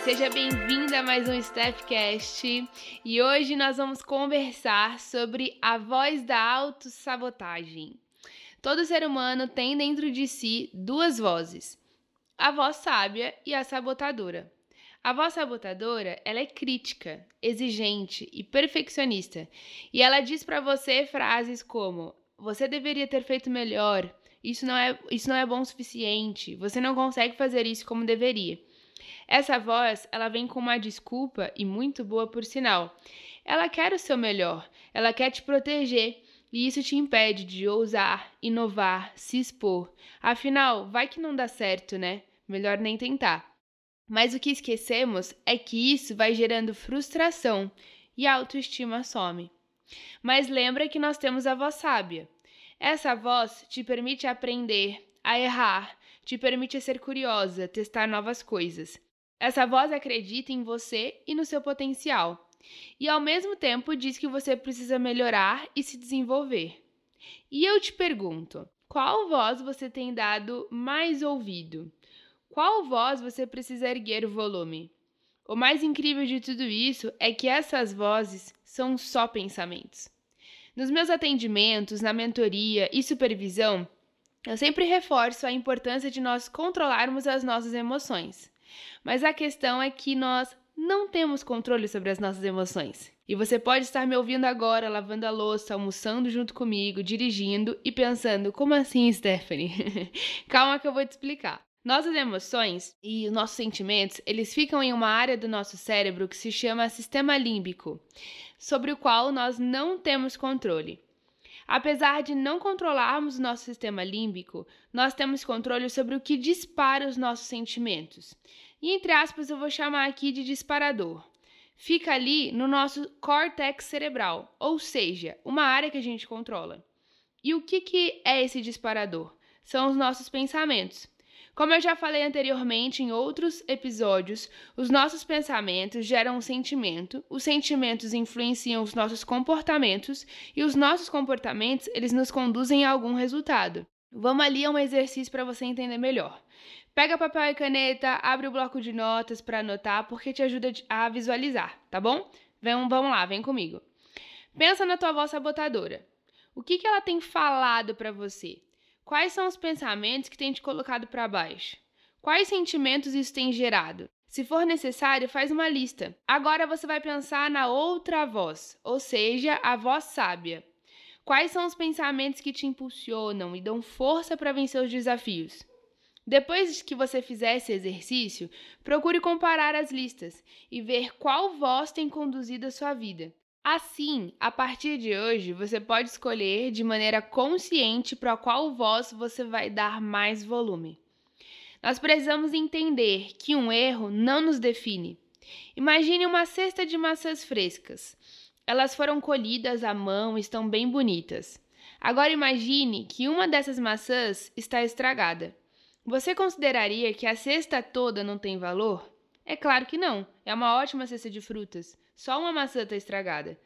seja bem-vinda a mais um Stepcast e hoje nós vamos conversar sobre a voz da autossabotagem. Todo ser humano tem dentro de si duas vozes, a voz sábia e a sabotadora. A voz sabotadora, ela é crítica, exigente e perfeccionista, e ela diz para você frases como: você deveria ter feito melhor, isso não é, isso não é bom o suficiente, você não consegue fazer isso como deveria. Essa voz, ela vem com uma desculpa e muito boa por sinal. Ela quer o seu melhor, ela quer te proteger e isso te impede de ousar, inovar, se expor. Afinal, vai que não dá certo, né? Melhor nem tentar. Mas o que esquecemos é que isso vai gerando frustração e a autoestima some. Mas lembra que nós temos a voz sábia. Essa voz te permite aprender, a errar, te permite ser curiosa, testar novas coisas. Essa voz acredita em você e no seu potencial, e ao mesmo tempo diz que você precisa melhorar e se desenvolver. E eu te pergunto: qual voz você tem dado mais ouvido? Qual voz você precisa erguer o volume? O mais incrível de tudo isso é que essas vozes são só pensamentos. Nos meus atendimentos, na mentoria e supervisão, eu sempre reforço a importância de nós controlarmos as nossas emoções. Mas a questão é que nós não temos controle sobre as nossas emoções. E você pode estar me ouvindo agora, lavando a louça, almoçando junto comigo, dirigindo e pensando: como assim, Stephanie? Calma que eu vou te explicar. Nossas emoções e os nossos sentimentos, eles ficam em uma área do nosso cérebro que se chama sistema límbico, sobre o qual nós não temos controle. Apesar de não controlarmos o nosso sistema límbico, nós temos controle sobre o que dispara os nossos sentimentos. E entre aspas, eu vou chamar aqui de disparador. Fica ali no nosso córtex cerebral, ou seja, uma área que a gente controla. E o que, que é esse disparador? São os nossos pensamentos. Como eu já falei anteriormente em outros episódios, os nossos pensamentos geram um sentimento, os sentimentos influenciam os nossos comportamentos e os nossos comportamentos eles nos conduzem a algum resultado. Vamos ali a um exercício para você entender melhor. Pega papel e caneta, abre o bloco de notas para anotar, porque te ajuda a visualizar, tá bom? Vamos, vamos lá, vem comigo. Pensa na tua voz sabotadora. O que, que ela tem falado para você? Quais são os pensamentos que tem te colocado para baixo? Quais sentimentos isso tem gerado? Se for necessário, faz uma lista. Agora você vai pensar na outra voz, ou seja, a voz sábia. Quais são os pensamentos que te impulsionam e dão força para vencer os desafios? Depois que você fizer esse exercício, procure comparar as listas e ver qual voz tem conduzido a sua vida. Assim, a partir de hoje, você pode escolher de maneira consciente para qual voz você vai dar mais volume. Nós precisamos entender que um erro não nos define. Imagine uma cesta de maçãs frescas. Elas foram colhidas à mão e estão bem bonitas. Agora imagine que uma dessas maçãs está estragada. Você consideraria que a cesta toda não tem valor? É claro que não. É uma ótima cesta de frutas. Só uma maçã está estragada.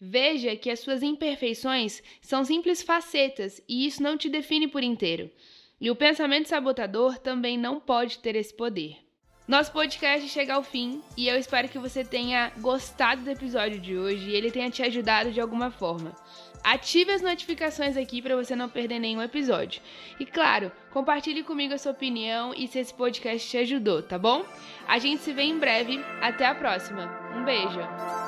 Veja que as suas imperfeições são simples facetas e isso não te define por inteiro. E o pensamento sabotador também não pode ter esse poder. Nosso podcast chega ao fim e eu espero que você tenha gostado do episódio de hoje e ele tenha te ajudado de alguma forma. Ative as notificações aqui para você não perder nenhum episódio. E claro, compartilhe comigo a sua opinião e se esse podcast te ajudou, tá bom? A gente se vê em breve. Até a próxima. Um beijo.